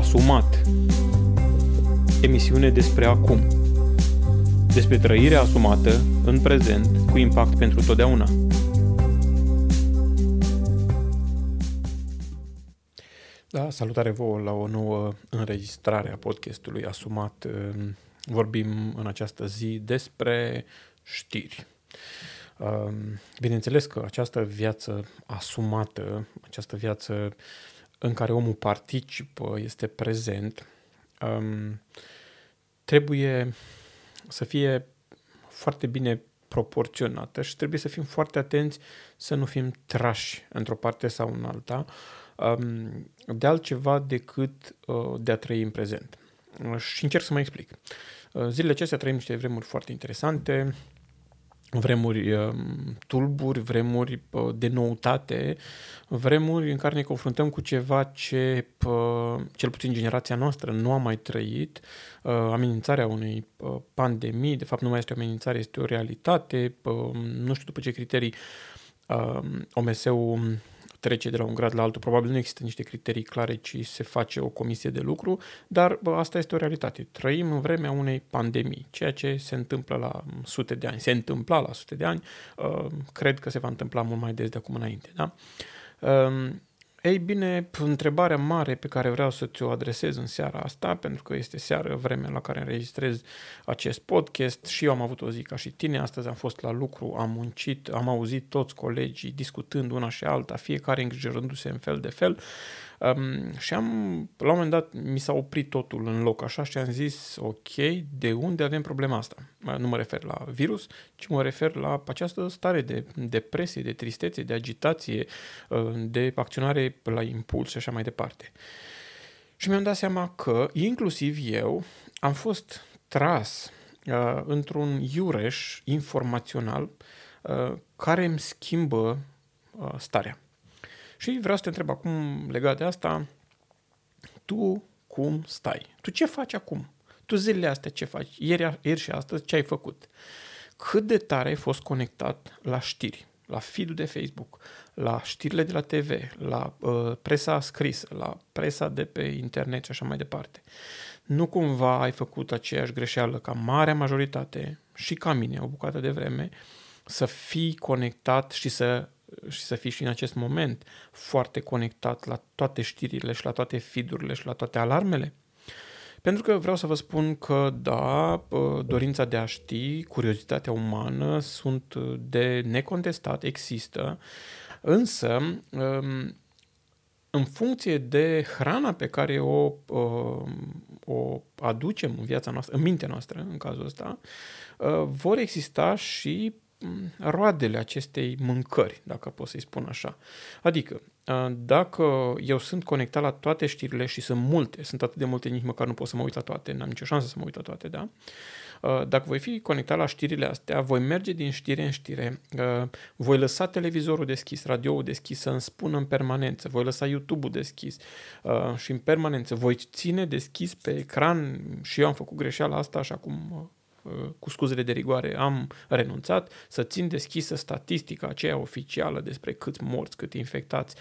Asumat. Emisiune despre acum. Despre trăirea asumată în prezent cu impact pentru totdeauna. Da, salutare vouă la o nouă înregistrare a podcastului Asumat. Vorbim în această zi despre știri. Bineînțeles că această viață asumată, această viață în care omul participă, este prezent, um, trebuie să fie foarte bine proporționată și trebuie să fim foarte atenți să nu fim trași într-o parte sau în alta um, de altceva decât uh, de a trăi în prezent. Și încerc să mă explic. Uh, zilele acestea trăim niște vremuri foarte interesante, vremuri uh, tulburi, vremuri uh, de noutate, vremuri în care ne confruntăm cu ceva ce, uh, cel puțin generația noastră, nu a mai trăit, amenințarea unei pandemii, de fapt nu mai este o amenințare, este o realitate, nu știu după ce criterii OMS-ul trece de la un grad la altul. Probabil nu există niște criterii clare, ci se face o comisie de lucru, dar bă, asta este o realitate. Trăim în vremea unei pandemii, ceea ce se întâmplă la sute de ani. Se întâmpla la sute de ani, uh, cred că se va întâmpla mult mai des de acum înainte. Da? Uh, ei bine, întrebarea mare pe care vreau să ți-o adresez în seara asta, pentru că este seară, vremea la care înregistrez acest podcast și eu am avut o zi ca și tine, astăzi am fost la lucru, am muncit, am auzit toți colegii discutând una și alta, fiecare îngrijorându-se în fel de fel Um, și am, la un moment dat, mi s-a oprit totul în loc așa și am zis, ok, de unde avem problema asta? Nu mă refer la virus, ci mă refer la această stare de depresie, de tristețe, de agitație, uh, de acționare la impuls și așa mai departe. Și mi-am dat seama că, inclusiv eu, am fost tras uh, într-un iureș informațional uh, care îmi schimbă uh, starea. Și vreau să te întreb acum legat de asta, tu cum stai? Tu ce faci acum? Tu zilele astea ce faci? Ieri, ieri și astăzi ce ai făcut? Cât de tare ai fost conectat la știri, la feed de Facebook, la știrile de la TV, la uh, presa scrisă, la presa de pe internet și așa mai departe. Nu cumva ai făcut aceeași greșeală ca marea majoritate și ca mine o bucată de vreme să fii conectat și să și să fii și în acest moment foarte conectat la toate știrile și la toate feed și la toate alarmele? Pentru că vreau să vă spun că, da, dorința de a ști, curiozitatea umană sunt de necontestat, există, însă um, în funcție de hrana pe care o, um, o aducem în viața noastră, în mintea noastră, în cazul ăsta, uh, vor exista și roadele acestei mâncări, dacă pot să-i spun așa. Adică, dacă eu sunt conectat la toate știrile și sunt multe, sunt atât de multe, nici măcar nu pot să mă uit la toate, n-am nicio șansă să mă uit la toate, da? Dacă voi fi conectat la știrile astea, voi merge din știre în știre, voi lăsa televizorul deschis, radioul deschis să îmi spună în permanență, voi lăsa YouTube-ul deschis și în permanență, voi ține deschis pe ecran și eu am făcut greșeala asta așa cum cu scuzele de rigoare, am renunțat să țin deschisă statistica aceea oficială despre câți morți, cât infectați,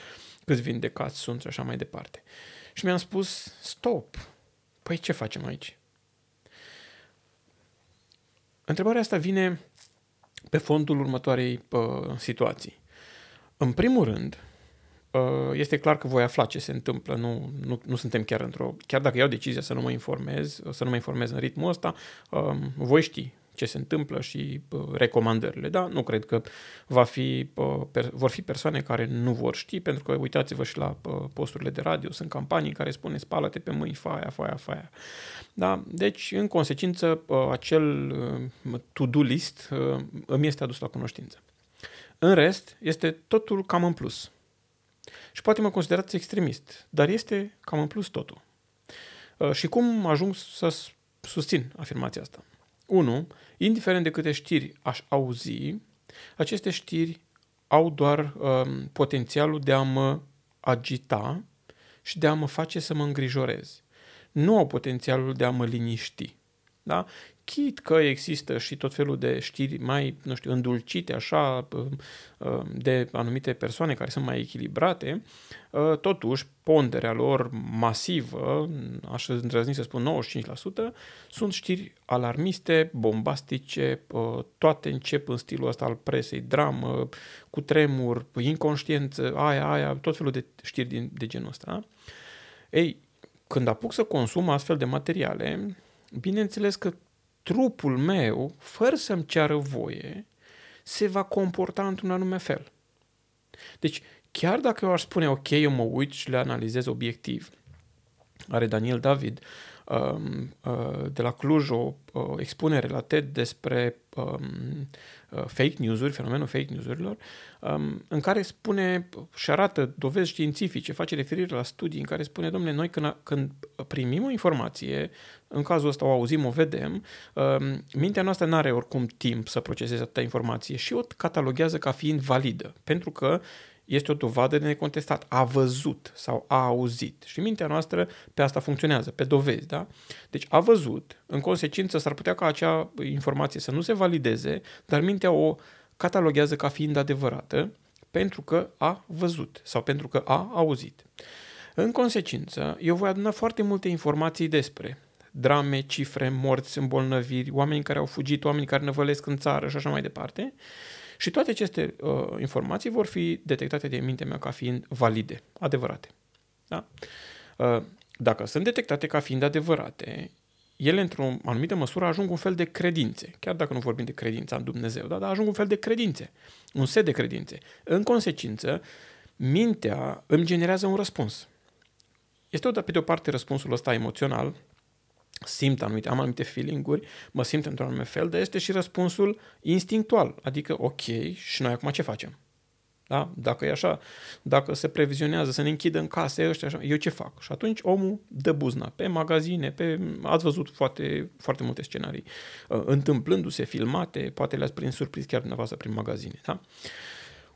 câți vindecați sunt și așa mai departe. Și mi-am spus, stop, păi ce facem aici? Întrebarea asta vine pe fondul următoarei uh, situații. În primul rând, Uh, este clar că voi afla ce se întâmplă, nu, nu, nu suntem chiar într-o... Chiar dacă iau decizia să nu mă informez, să nu mă informez în ritmul ăsta, um, voi ști ce se întâmplă și uh, recomandările. Da, nu cred că va fi, uh, vor fi persoane care nu vor ști, pentru că uitați-vă și la posturile de radio, sunt campanii care spune spală-te pe mâini, faia, faia, faia. Da, deci, în consecință, acel to-do list îmi este adus la cunoștință. În rest, este totul cam în plus. Și poate mă considerați extremist, dar este cam în plus totul. Uh, și cum ajung să susțin afirmația asta? 1. Indiferent de câte știri aș auzi, aceste știri au doar um, potențialul de a mă agita și de a mă face să mă îngrijorez. Nu au potențialul de a mă liniști. Da? Chit că există și tot felul de știri mai, nu știu, îndulcite așa de anumite persoane care sunt mai echilibrate, totuși ponderea lor masivă, aș îndrăzni să spun 95%, sunt știri alarmiste, bombastice, toate încep în stilul ăsta al presei, dramă, cu tremur, inconștiență, aia, aia, tot felul de știri de genul ăsta. Ei, când apuc să consum astfel de materiale, bineînțeles că trupul meu, fără să-mi ceară voie, se va comporta într-un anume fel. Deci, chiar dacă eu aș spune, ok, eu mă uit și le analizez obiectiv, are Daniel David um, uh, de la Cluj o expunere la TED despre um, uh, fake news-uri, fenomenul fake news-urilor, um, în care spune și arată dovezi științifice, face referire la studii în care spune, domnule, noi când, când primim o informație, în cazul ăsta o auzim, o vedem, um, mintea noastră nu are oricum timp să proceseze atâta informație și o cataloghează ca fiind validă, pentru că este o dovadă de necontestat. A văzut sau a auzit. Și mintea noastră pe asta funcționează, pe dovezi, da? Deci a văzut, în consecință s-ar putea ca acea informație să nu se valideze, dar mintea o cataloghează ca fiind adevărată pentru că a văzut sau pentru că a auzit. În consecință, eu voi aduna foarte multe informații despre drame, cifre, morți, îmbolnăviri, oameni care au fugit, oameni care năvălesc în țară și așa mai departe. Și toate aceste uh, informații vor fi detectate de mintea mea ca fiind valide, adevărate. Da? Uh, dacă sunt detectate ca fiind adevărate, ele, într-o anumită măsură, ajung un fel de credințe. Chiar dacă nu vorbim de credința în Dumnezeu, da? dar ajung un fel de credințe, un set de credințe. În consecință, mintea îmi generează un răspuns. Este, pe de o parte, răspunsul ăsta emoțional, simt anumite, am anumite feeling-uri, mă simt într-un anume fel, dar este și răspunsul instinctual, adică ok, și noi acum ce facem? Da? Dacă e așa, dacă se previzionează să ne închidă în case ăștia, așa, eu ce fac? Și atunci omul dă buzna pe magazine, pe, ați văzut foarte, foarte multe scenarii uh, întâmplându-se, filmate, poate le-ați prins surpriz chiar dumneavoastră prin magazine. Da?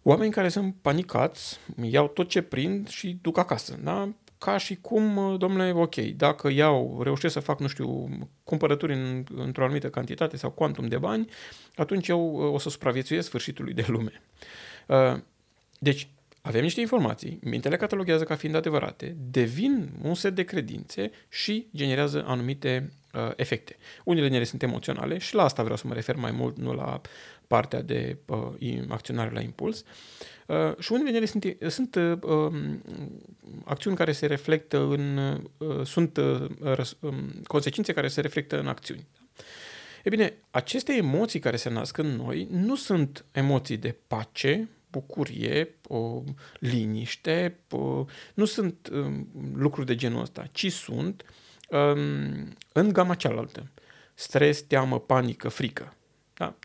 Oameni care sunt panicați, iau tot ce prind și duc acasă. Da? Ca și cum, domnule, ok, dacă iau, reușesc să fac, nu știu, cumpărături în, într-o anumită cantitate sau quantum de bani, atunci eu uh, o să supraviețuiesc sfârșitului de lume. Uh, deci, avem niște informații, mintele cataloghează ca fiind adevărate, devin un set de credințe și generează anumite uh, efecte. Unele dinele sunt emoționale și la asta vreau să mă refer mai mult, nu la partea de uh, acționare la impuls. Uh, și unele dinele sunt, sunt uh, um, acțiuni care se reflectă în. Uh, sunt uh, uh, consecințe care se reflectă în acțiuni. E bine, aceste emoții care se nasc în noi nu sunt emoții de pace, bucurie, o liniște, o, nu sunt um, lucruri de genul ăsta, ci sunt um, în gama cealaltă. Stres, teamă, panică, frică. Da?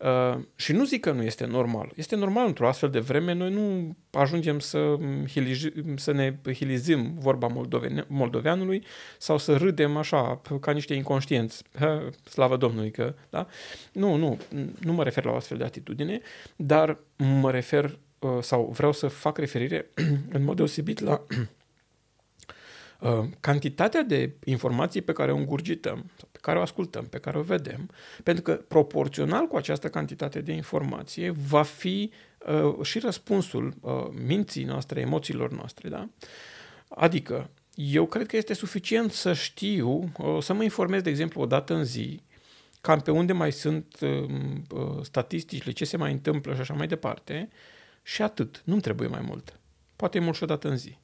Uh, și nu zic că nu este normal. Este normal într-o astfel de vreme. Noi nu ajungem să, să ne hilizim vorba moldoveanului sau să râdem așa ca niște inconștienți. Slavă Domnului că, da? Nu, nu, nu mă refer la o astfel de atitudine, dar mă refer uh, sau vreau să fac referire în mod deosebit la uh, cantitatea de informații pe care o îngurgităm care o ascultăm, pe care o vedem, pentru că proporțional cu această cantitate de informație va fi uh, și răspunsul uh, minții noastre, emoțiilor noastre. Da? Adică, eu cred că este suficient să știu, uh, să mă informez, de exemplu, o dată în zi, cam pe unde mai sunt uh, uh, statisticile, ce se mai întâmplă și așa mai departe, și atât. Nu-mi trebuie mai mult. Poate mult și o dată în zi.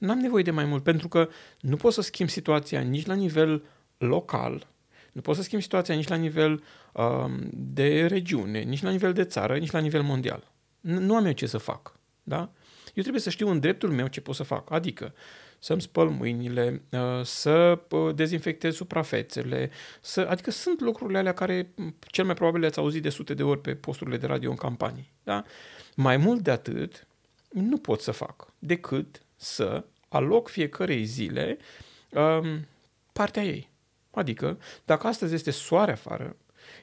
N-am nevoie de mai mult, pentru că nu pot să schimb situația nici la nivel local, nu poți să schimbi situația nici la nivel um, de regiune, nici la nivel de țară, nici la nivel mondial. Nu am eu ce să fac. Da? Eu trebuie să știu în dreptul meu ce pot să fac. Adică să-mi spăl mâinile, uh, să uh, dezinfectez suprafețele, să, adică sunt lucrurile alea care cel mai probabil le-ați auzit de sute de ori pe posturile de radio în campanii. Da? Mai mult de atât, nu pot să fac decât să aloc fiecarei zile um, partea ei. Adică, dacă astăzi este soare afară,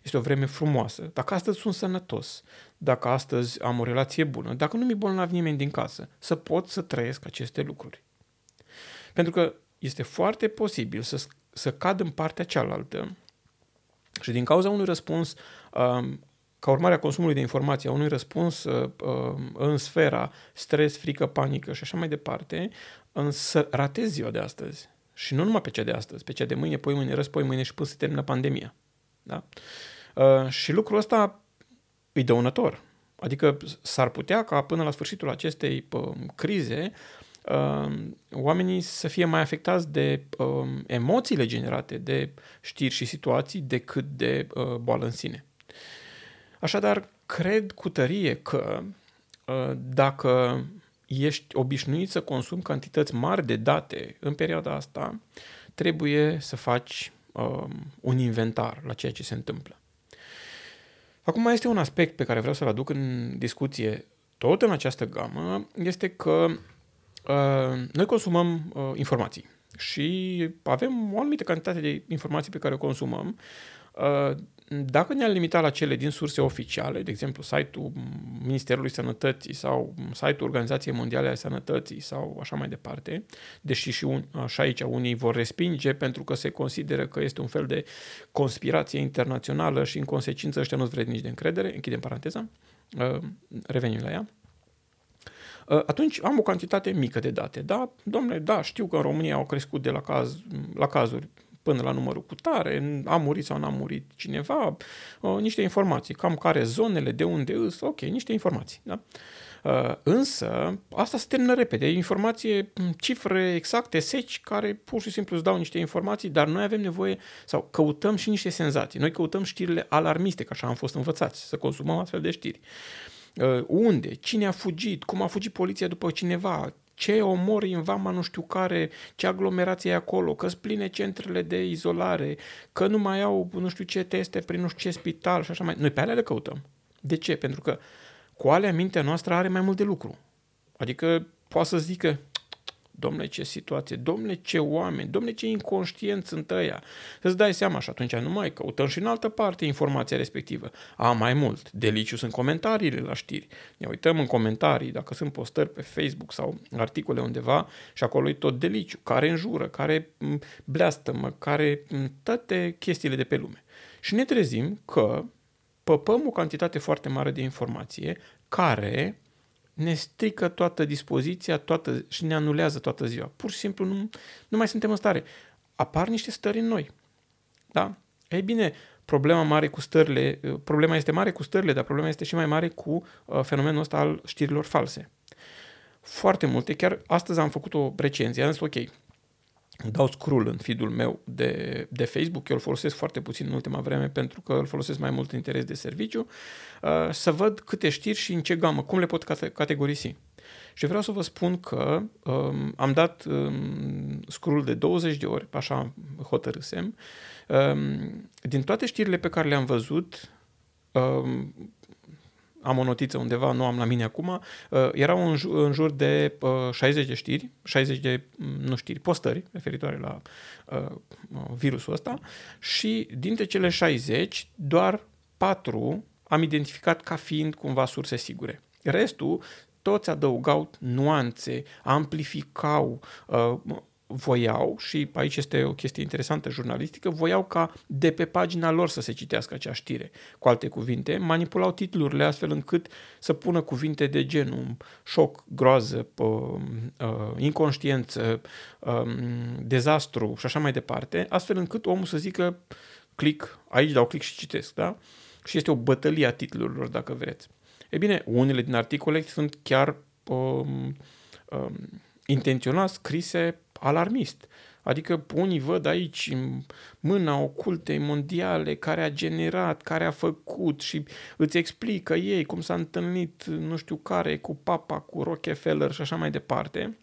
este o vreme frumoasă, dacă astăzi sunt sănătos, dacă astăzi am o relație bună, dacă nu mi bolnav nimeni din casă, să pot să trăiesc aceste lucruri. Pentru că este foarte posibil să, să cad în partea cealaltă Și din cauza unui răspuns, um, ca urmare a consumului de informații, a unui răspuns uh, um, în sfera stres, frică, panică și așa mai departe, să ratezi ziua de astăzi. Și nu numai pe cea de astăzi, pe cea de mâine, poi mâine, răspoi mâine și până se termină pandemia. Da? Uh, și lucrul ăsta îi dăunător. Adică s-ar putea ca până la sfârșitul acestei pă, crize uh, oamenii să fie mai afectați de uh, emoțiile generate de știri și situații decât de uh, boală în sine. Așadar, cred cu tărie că uh, dacă ești obișnuit să consumi cantități mari de date în perioada asta, trebuie să faci uh, un inventar la ceea ce se întâmplă. Acum mai este un aspect pe care vreau să-l aduc în discuție tot în această gamă, este că uh, noi consumăm uh, informații și avem o anumită cantitate de informații pe care o consumăm. Uh, dacă ne-am limitat la cele din surse oficiale, de exemplu site-ul Ministerului Sănătății sau site-ul Organizației Mondiale a Sănătății sau așa mai departe, deși și un, așa aici unii vor respinge pentru că se consideră că este un fel de conspirație internațională și în consecință ăștia nu-ți vrednici de încredere, închidem paranteza, uh, revenim la ea. Uh, atunci am o cantitate mică de date. Da, domnule, da, știu că în România au crescut de la, caz, la cazuri până la numărul cu tare, a murit sau n-a murit cineva, uh, niște informații, cam care zonele, de unde îs, ok, niște informații. Da? Uh, însă, asta se termină repede. Informație, cifre exacte, seci, care pur și simplu îți dau niște informații, dar noi avem nevoie sau căutăm și niște senzații. Noi căutăm știrile alarmiste, că așa am fost învățați, să consumăm astfel de știri. Uh, unde? Cine a fugit? Cum a fugit poliția după cineva? Ce omori în vama nu știu care, ce aglomerație e acolo, că pline centrele de izolare, că nu mai au nu știu ce teste prin nu știu ce spital și așa mai. Noi pe alea le căutăm. De ce? Pentru că cu alea mintea noastră are mai mult de lucru. Adică poate să zică, Domnule, ce situație, domnule, ce oameni, domnule, ce inconștienți sunt ăia. Să-ți dai seama și atunci nu mai căutăm și în altă parte informația respectivă. A, mai mult, deliciu sunt comentariile la știri. Ne uităm în comentarii, dacă sunt postări pe Facebook sau articole undeva și acolo e tot deliciu, care înjură, care bleastămă, care toate chestiile de pe lume. Și ne trezim că păpăm o cantitate foarte mare de informație care ne strică toată dispoziția toată, și ne anulează toată ziua. Pur și simplu nu, nu mai suntem în stare. Apar niște stări în noi. Da? Ei bine, problema mare cu stările, problema este mare cu stările, dar problema este și mai mare cu uh, fenomenul ăsta al știrilor false. Foarte multe, chiar astăzi am făcut o recenzie, am zis ok, dau scroll în feed-ul meu de, de Facebook, eu îl folosesc foarte puțin în ultima vreme pentru că îl folosesc mai mult în interes de serviciu, uh, să văd câte știri și în ce gamă, cum le pot categorisi. Și vreau să vă spun că um, am dat um, scroll de 20 de ori, așa hotărâsem. Um, din toate știrile pe care le-am văzut, um, am o notiță undeva, nu am la mine acum, uh, erau în, jur, în jur de uh, 60 de știri, 60 de, mm, nu știri, postări referitoare la uh, virusul ăsta și dintre cele 60, doar 4 am identificat ca fiind cumva surse sigure. Restul toți adăugau nuanțe, amplificau, uh, voiau, și aici este o chestie interesantă jurnalistică, voiau ca de pe pagina lor să se citească acea știre. Cu alte cuvinte, manipulau titlurile astfel încât să pună cuvinte de genul șoc, groază, uh, inconștiență, uh, dezastru și așa mai departe, astfel încât omul să zică click, aici dau click și citesc, da? Și este o bătălie a titlurilor, dacă vreți. E bine, unele din articole sunt chiar um, um, intenționat scrise alarmist. Adică unii văd aici mâna ocultei mondiale care a generat, care a făcut și îți explică ei cum s-a întâlnit nu știu care cu papa, cu Rockefeller și așa mai departe.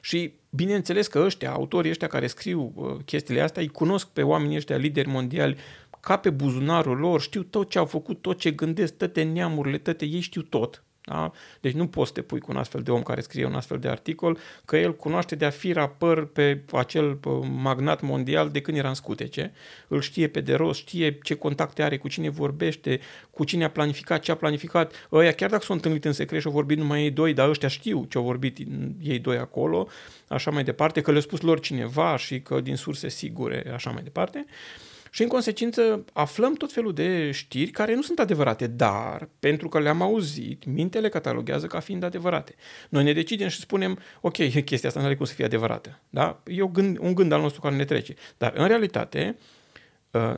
Și bineînțeles că ăștia, autorii ăștia care scriu uh, chestiile astea, îi cunosc pe oamenii ăștia lideri mondiali ca pe buzunarul lor, știu tot ce au făcut, tot ce gândesc, toate neamurile, toate ei știu tot. Da? Deci nu poți să te pui cu un astfel de om care scrie un astfel de articol, că el cunoaște de-a fi rapăr pe acel magnat mondial de când era în scutece, îl știe pe de rost, știe ce contacte are, cu cine vorbește, cu cine a planificat, ce a planificat. Ăia, chiar dacă s-au întâlnit în secret și au vorbit numai ei doi, dar ăștia știu ce au vorbit ei doi acolo, așa mai departe, că le-a spus lor cineva și că din surse sigure, așa mai departe. Și în consecință aflăm tot felul de știri care nu sunt adevărate, dar pentru că le-am auzit, mintele cataloguează ca fiind adevărate. Noi ne decidem și spunem, ok, chestia asta nu are cum să fie adevărată. Da? E un gând, un gând al nostru care ne trece. Dar în realitate, Uh,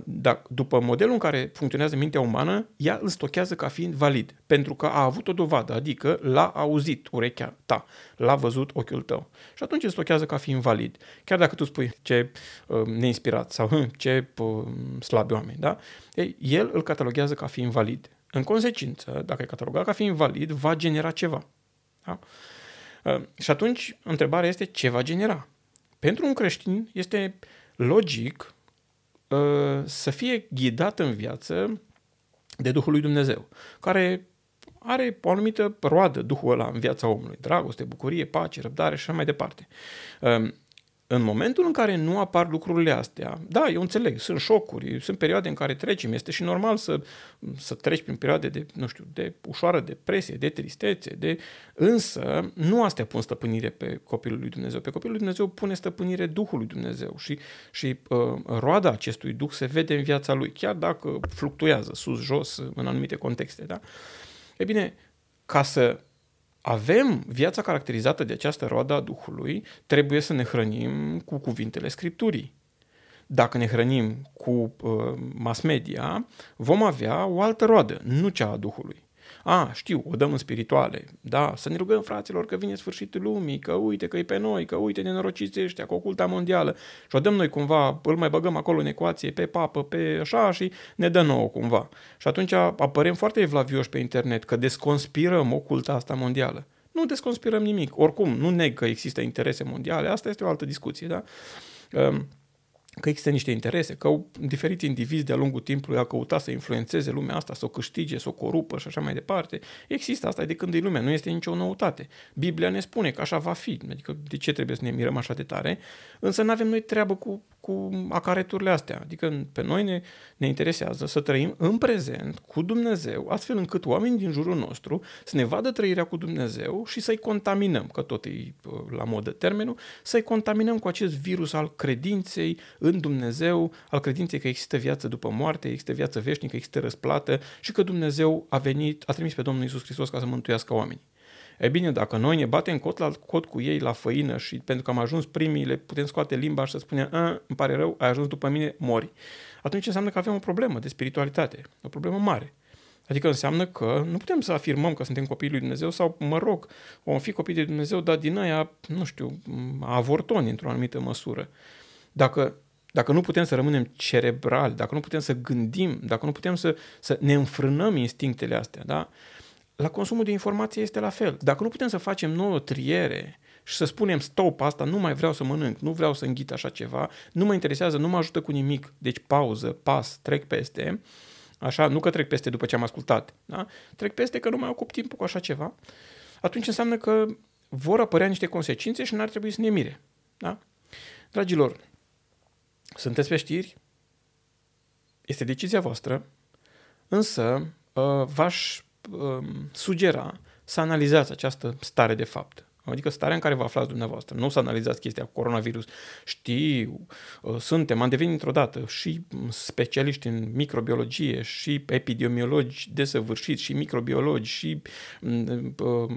dacă, după modelul în care funcționează mintea umană, ea îl stochează ca fiind valid, pentru că a avut o dovadă, adică l-a auzit urechea ta, l-a văzut ochiul tău. Și atunci îl stochează ca fiind valid. Chiar dacă tu spui ce uh, neinspirat sau hm, ce uh, slabi oameni, da? Ei, el îl cataloghează ca fiind valid. În consecință, dacă e catalogat ca fiind valid, va genera ceva. Da? Uh, și atunci, întrebarea este ce va genera? Pentru un creștin este logic Uh, să fie ghidat în viață de Duhul lui Dumnezeu, care are o anumită roadă Duhul ăla în viața omului. Dragoste, bucurie, pace, răbdare și așa mai departe. Um, în momentul în care nu apar lucrurile astea, da, eu înțeleg, sunt șocuri, sunt perioade în care trecem, este și normal să, să treci prin perioade de, nu știu, de ușoară depresie, de tristețe, de... însă nu astea pun stăpânire pe copilul lui Dumnezeu. Pe copilul lui Dumnezeu pune stăpânire Duhului Dumnezeu și, și uh, roada acestui Duh se vede în viața lui, chiar dacă fluctuează sus-jos în anumite contexte, da? E bine, ca să avem viața caracterizată de această roadă a Duhului, trebuie să ne hrănim cu cuvintele Scripturii. Dacă ne hrănim cu uh, mass media, vom avea o altă roadă, nu cea a Duhului. A, știu, o dăm în spirituale. Da, să ne rugăm fraților că vine sfârșitul lumii, că uite că e pe noi, că uite nenorociți ăștia cu oculta mondială. Și o dăm noi cumva, îl mai băgăm acolo în ecuație, pe papă, pe așa și ne dă nouă cumva. Și atunci apărem foarte evlavioși pe internet că desconspirăm oculta asta mondială. Nu desconspirăm nimic. Oricum, nu neg că există interese mondiale, asta este o altă discuție, da? Um, că există niște interese, că diferiți indivizi de-a lungul timpului au căutat să influențeze lumea asta, să o câștige, să o corupă și așa mai departe. Există asta de când e lumea, nu este nicio noutate. Biblia ne spune că așa va fi, adică de ce trebuie să ne mirăm așa de tare, însă nu avem noi treabă cu, cu acareturile astea. Adică pe noi ne, ne interesează să trăim în prezent cu Dumnezeu, astfel încât oamenii din jurul nostru să ne vadă trăirea cu Dumnezeu și să-i contaminăm, că tot e la modă termenul, să-i contaminăm cu acest virus al credinței, în Dumnezeu, al credinței că există viață după moarte, există viață veșnică, există răsplată și că Dumnezeu a venit, a trimis pe Domnul Isus Hristos ca să mântuiască oamenii. E bine, dacă noi ne batem cot la cot cu ei la făină și pentru că am ajuns primii, le putem scoate limba și să spunem, îmi pare rău, ai ajuns după mine, mori. Atunci înseamnă că avem o problemă de spiritualitate, o problemă mare. Adică înseamnă că nu putem să afirmăm că suntem copiii lui Dumnezeu sau, mă rog, vom fi copii de Dumnezeu, dar din aia, nu știu, avortoni într-o anumită măsură. Dacă dacă nu putem să rămânem cerebrali, dacă nu putem să gândim, dacă nu putem să, să ne înfrânăm instinctele astea, da? La consumul de informație este la fel. Dacă nu putem să facem nouă triere și să spunem stop, asta nu mai vreau să mănânc, nu vreau să înghit așa ceva, nu mă interesează, nu mă ajută cu nimic, deci pauză, pas, trec peste, așa, nu că trec peste după ce am ascultat, da? trec peste că nu mai ocup timpul cu așa ceva, atunci înseamnă că vor apărea niște consecințe și n-ar trebui să ne mire. Da? Dragilor, sunteți pe știri? Este decizia voastră, însă uh, v-aș um, sugera să analizați această stare de fapt. Adică starea în care vă aflați dumneavoastră. Nu să analizați chestia cu coronavirus. Știu, uh, suntem, am devenit într-o dată și specialiști în microbiologie și epidemiologi desăvârșiți și microbiologi și mm, uh,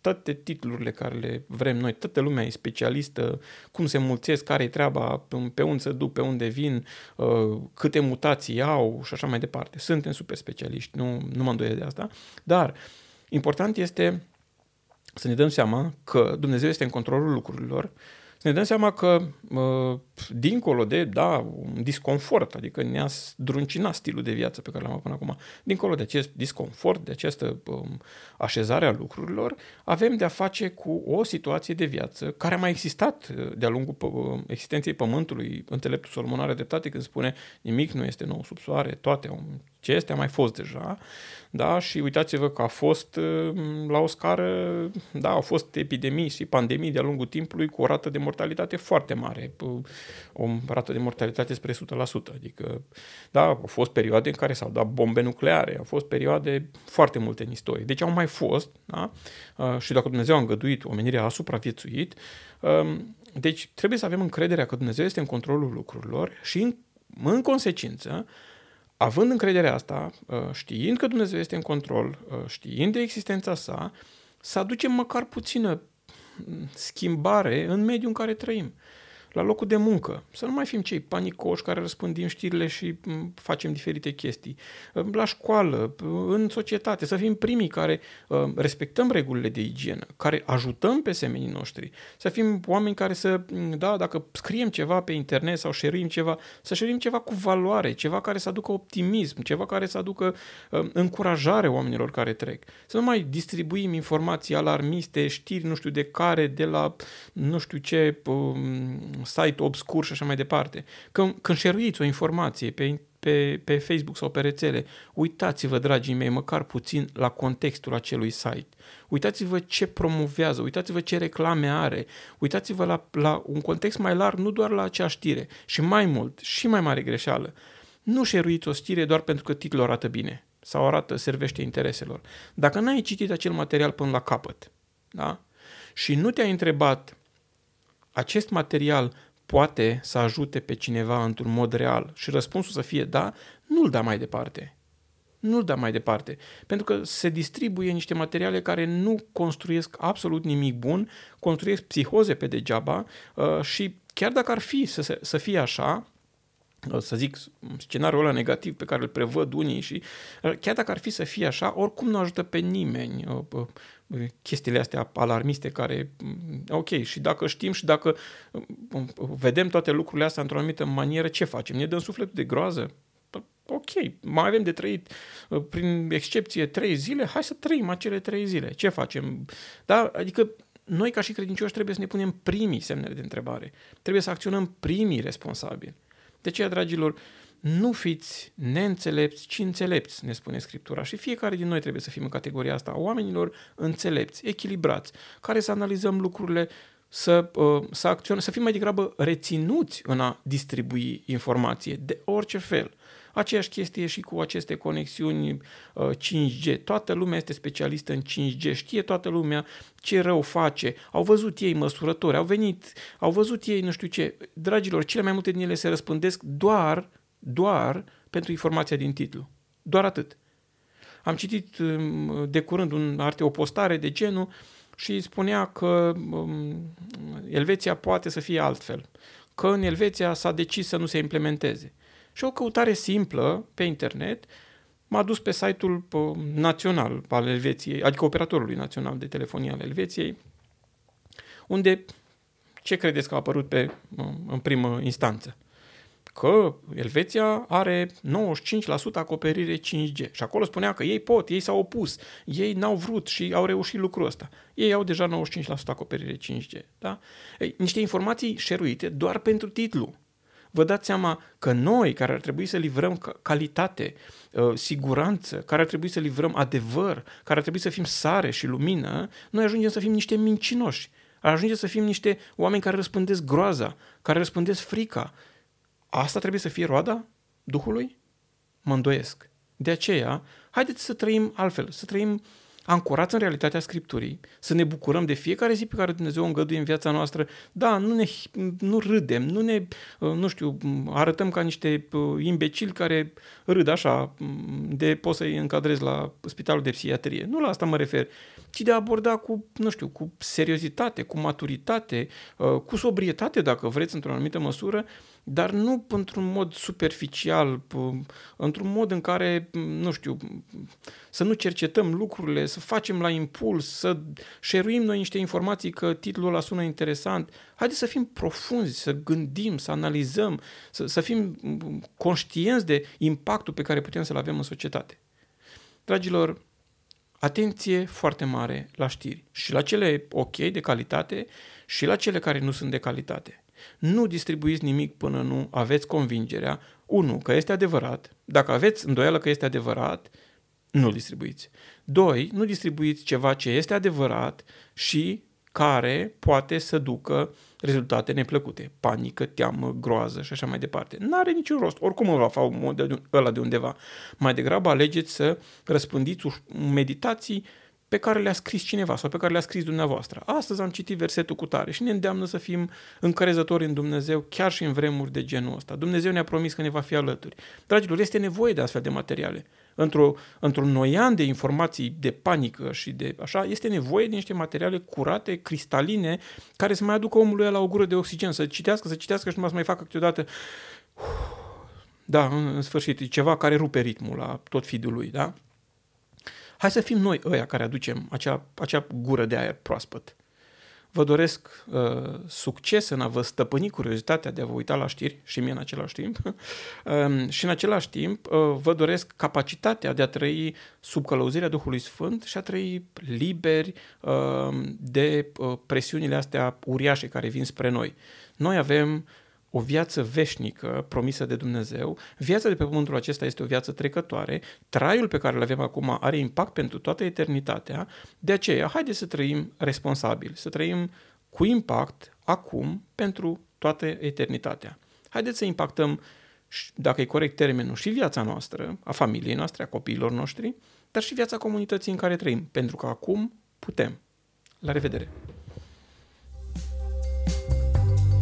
toate titlurile care le vrem noi. Toată lumea e specialistă, cum se mulțesc, care e treaba, pe unde se duc, pe unde vin, uh, câte mutații au și așa mai departe. Suntem super specialiști, nu, nu mă îndoiesc de asta. Dar important este să ne dăm seama că Dumnezeu este în controlul lucrurilor, să ne dăm seama că, dincolo de, da, un disconfort, adică ne-a druncinat stilul de viață pe care l-am avut până acum, dincolo de acest disconfort, de această um, așezare a lucrurilor, avem de-a face cu o situație de viață care a mai existat uh, de-a lungul uh, existenței Pământului. Înțeleptul Solomon are dreptate când spune nimic nu este nou sub soare, toate au ce este a mai fost deja, da, și uitați-vă că a fost uh, la o scară, da, au fost epidemii și pandemii de-a lungul timpului cu o rată de mortalitate foarte mare, o rată de mortalitate spre 100%, adică, da, au fost perioade în care s-au dat bombe nucleare, au fost perioade foarte multe în istorie, deci au mai fost, da, uh, și dacă Dumnezeu a îngăduit, omenirea a supraviețuit, um, deci trebuie să avem încrederea că Dumnezeu este în controlul lucrurilor și în în consecință, având încrederea asta, uh, știind că Dumnezeu este în control, uh, știind de existența sa, să aducem măcar puțină mm, schimbare în mediul în care trăim la locul de muncă. Să nu mai fim cei panicoși care răspândim știrile și mm, facem diferite chestii. La școală, în societate, să fim primii care uh, respectăm regulile de igienă, care ajutăm pe semenii noștri. Să fim oameni care să, mm, da, dacă scriem ceva pe internet sau șeruim ceva, să șeruim ceva cu valoare, ceva care să aducă optimism, ceva care să aducă uh, încurajare oamenilor care trec. Să nu mai distribuim informații alarmiste, știri nu știu de care, de la nu știu ce um, site obscur și așa mai departe. Când, când șeruiți o informație pe, pe, pe Facebook sau pe rețele, uitați-vă, dragii mei, măcar puțin la contextul acelui site. Uitați-vă ce promovează, uitați-vă ce reclame are, uitați-vă la, la un context mai larg, nu doar la acea știre. Și mai mult, și mai mare greșeală, nu șeruiți o știre doar pentru că titlul arată bine sau arată, servește intereselor. Dacă n-ai citit acel material până la capăt, da? și nu te-ai întrebat acest material poate să ajute pe cineva într-un mod real și răspunsul să fie da, nu-l da mai departe. Nu-l da mai departe. Pentru că se distribuie niște materiale care nu construiesc absolut nimic bun, construiesc psihoze pe degeaba uh, și chiar dacă ar fi să, să fie așa, să zic, scenariul ăla negativ pe care îl prevăd unii și chiar dacă ar fi să fie așa, oricum nu ajută pe nimeni chestiile astea alarmiste care, ok, și dacă știm și dacă vedem toate lucrurile astea într-o anumită manieră, ce facem? Ne dăm sufletul de groază? Ok, mai avem de trăit, prin excepție, trei zile, hai să trăim acele trei zile. Ce facem? Da? Adică noi ca și credincioși trebuie să ne punem primii semne de întrebare. Trebuie să acționăm primii responsabili. De aceea, dragilor, nu fiți neînțelepți, ci înțelepți, ne spune Scriptura. Și fiecare din noi trebuie să fim în categoria asta a oamenilor înțelepți, echilibrați, care să analizăm lucrurile, să, uh, să acționăm, să fim mai degrabă reținuți în a distribui informație de orice fel. Aceeași chestie și cu aceste conexiuni 5G. Uh, toată lumea este specialistă în 5G, știe toată lumea ce rău face. Au văzut ei măsurători, au venit, au văzut ei nu știu ce. Dragilor, cele mai multe din ele se răspândesc doar, doar pentru informația din titlu. Doar atât. Am citit um, de curând un arte, o postare de genul și spunea că um, Elveția poate să fie altfel. Că în Elveția s-a decis să nu se implementeze. Și o căutare simplă pe internet m-a dus pe site-ul național al Elveției, adică operatorului național de telefonie al Elveției, unde ce credeți că a apărut pe, în primă instanță? Că Elveția are 95% acoperire 5G. Și acolo spunea că ei pot, ei s-au opus, ei n-au vrut și au reușit lucrul ăsta. Ei au deja 95% acoperire 5G. Da? Ei, niște informații șeruite doar pentru titlu vă dați seama că noi, care ar trebui să livrăm calitate, uh, siguranță, care ar trebui să livrăm adevăr, care ar trebui să fim sare și lumină, noi ajungem să fim niște mincinoși. Ajungem să fim niște oameni care răspândesc groaza, care răspândesc frica. Asta trebuie să fie roada Duhului? Mă îndoiesc. De aceea, haideți să trăim altfel, să trăim ancorați în realitatea Scripturii, să ne bucurăm de fiecare zi pe care Dumnezeu o îngăduie în viața noastră. Da, nu, ne, nu râdem, nu ne, uh, nu știu, arătăm ca niște uh, imbecili care râd așa, de poți să-i încadrezi la spitalul de psihiatrie. Nu la asta mă refer, ci de a aborda cu, nu știu, cu seriozitate, cu maturitate, uh, cu sobrietate, dacă vreți, într-o anumită măsură, dar nu într-un mod superficial, într-un mod în care, nu știu, să nu cercetăm lucrurile, să facem la impuls, să șeruim noi niște informații că titlul ăla sună interesant. Haideți să fim profunzi, să gândim, să analizăm, să, să fim conștienți de impactul pe care putem să-l avem în societate. Dragilor, atenție foarte mare la știri și la cele ok de calitate și la cele care nu sunt de calitate. Nu distribuiți nimic până nu aveți convingerea, unu, că este adevărat. Dacă aveți îndoială că este adevărat, nu distribuiți. Doi, nu distribuiți ceva ce este adevărat și care poate să ducă rezultate neplăcute, panică, teamă, groază și așa mai departe. Nu are niciun rost, oricum îl va face ăla de undeva. Mai degrabă alegeți să răspândiți meditații pe care le-a scris cineva sau pe care le-a scris dumneavoastră. Astăzi am citit versetul cu tare și ne îndeamnă să fim încrezători în Dumnezeu chiar și în vremuri de genul ăsta. Dumnezeu ne-a promis că ne va fi alături. Dragilor, este nevoie de astfel de materiale. Într-o, într-un noian de informații de panică și de așa, este nevoie de niște materiale curate, cristaline, care să mai aducă omului la o gură de oxigen, să citească, să citească și numai să mai facă câteodată da, în sfârșit, e ceva care rupe ritmul la tot fidul lui, da? Hai să fim noi ăia care aducem acea, acea gură de aer proaspăt. Vă doresc uh, succes în a vă stăpâni curiozitatea de a vă uita la știri și mie în același timp uh, și în același timp uh, vă doresc capacitatea de a trăi sub călăuzirea Duhului Sfânt și a trăi liberi uh, de uh, presiunile astea uriașe care vin spre noi. Noi avem o viață veșnică promisă de Dumnezeu, viața de pe pământul acesta este o viață trecătoare, traiul pe care îl avem acum are impact pentru toată eternitatea, de aceea haideți să trăim responsabil, să trăim cu impact acum pentru toată eternitatea. Haideți să impactăm, dacă e corect termenul, și viața noastră, a familiei noastre, a copiilor noștri, dar și viața comunității în care trăim, pentru că acum putem. La revedere!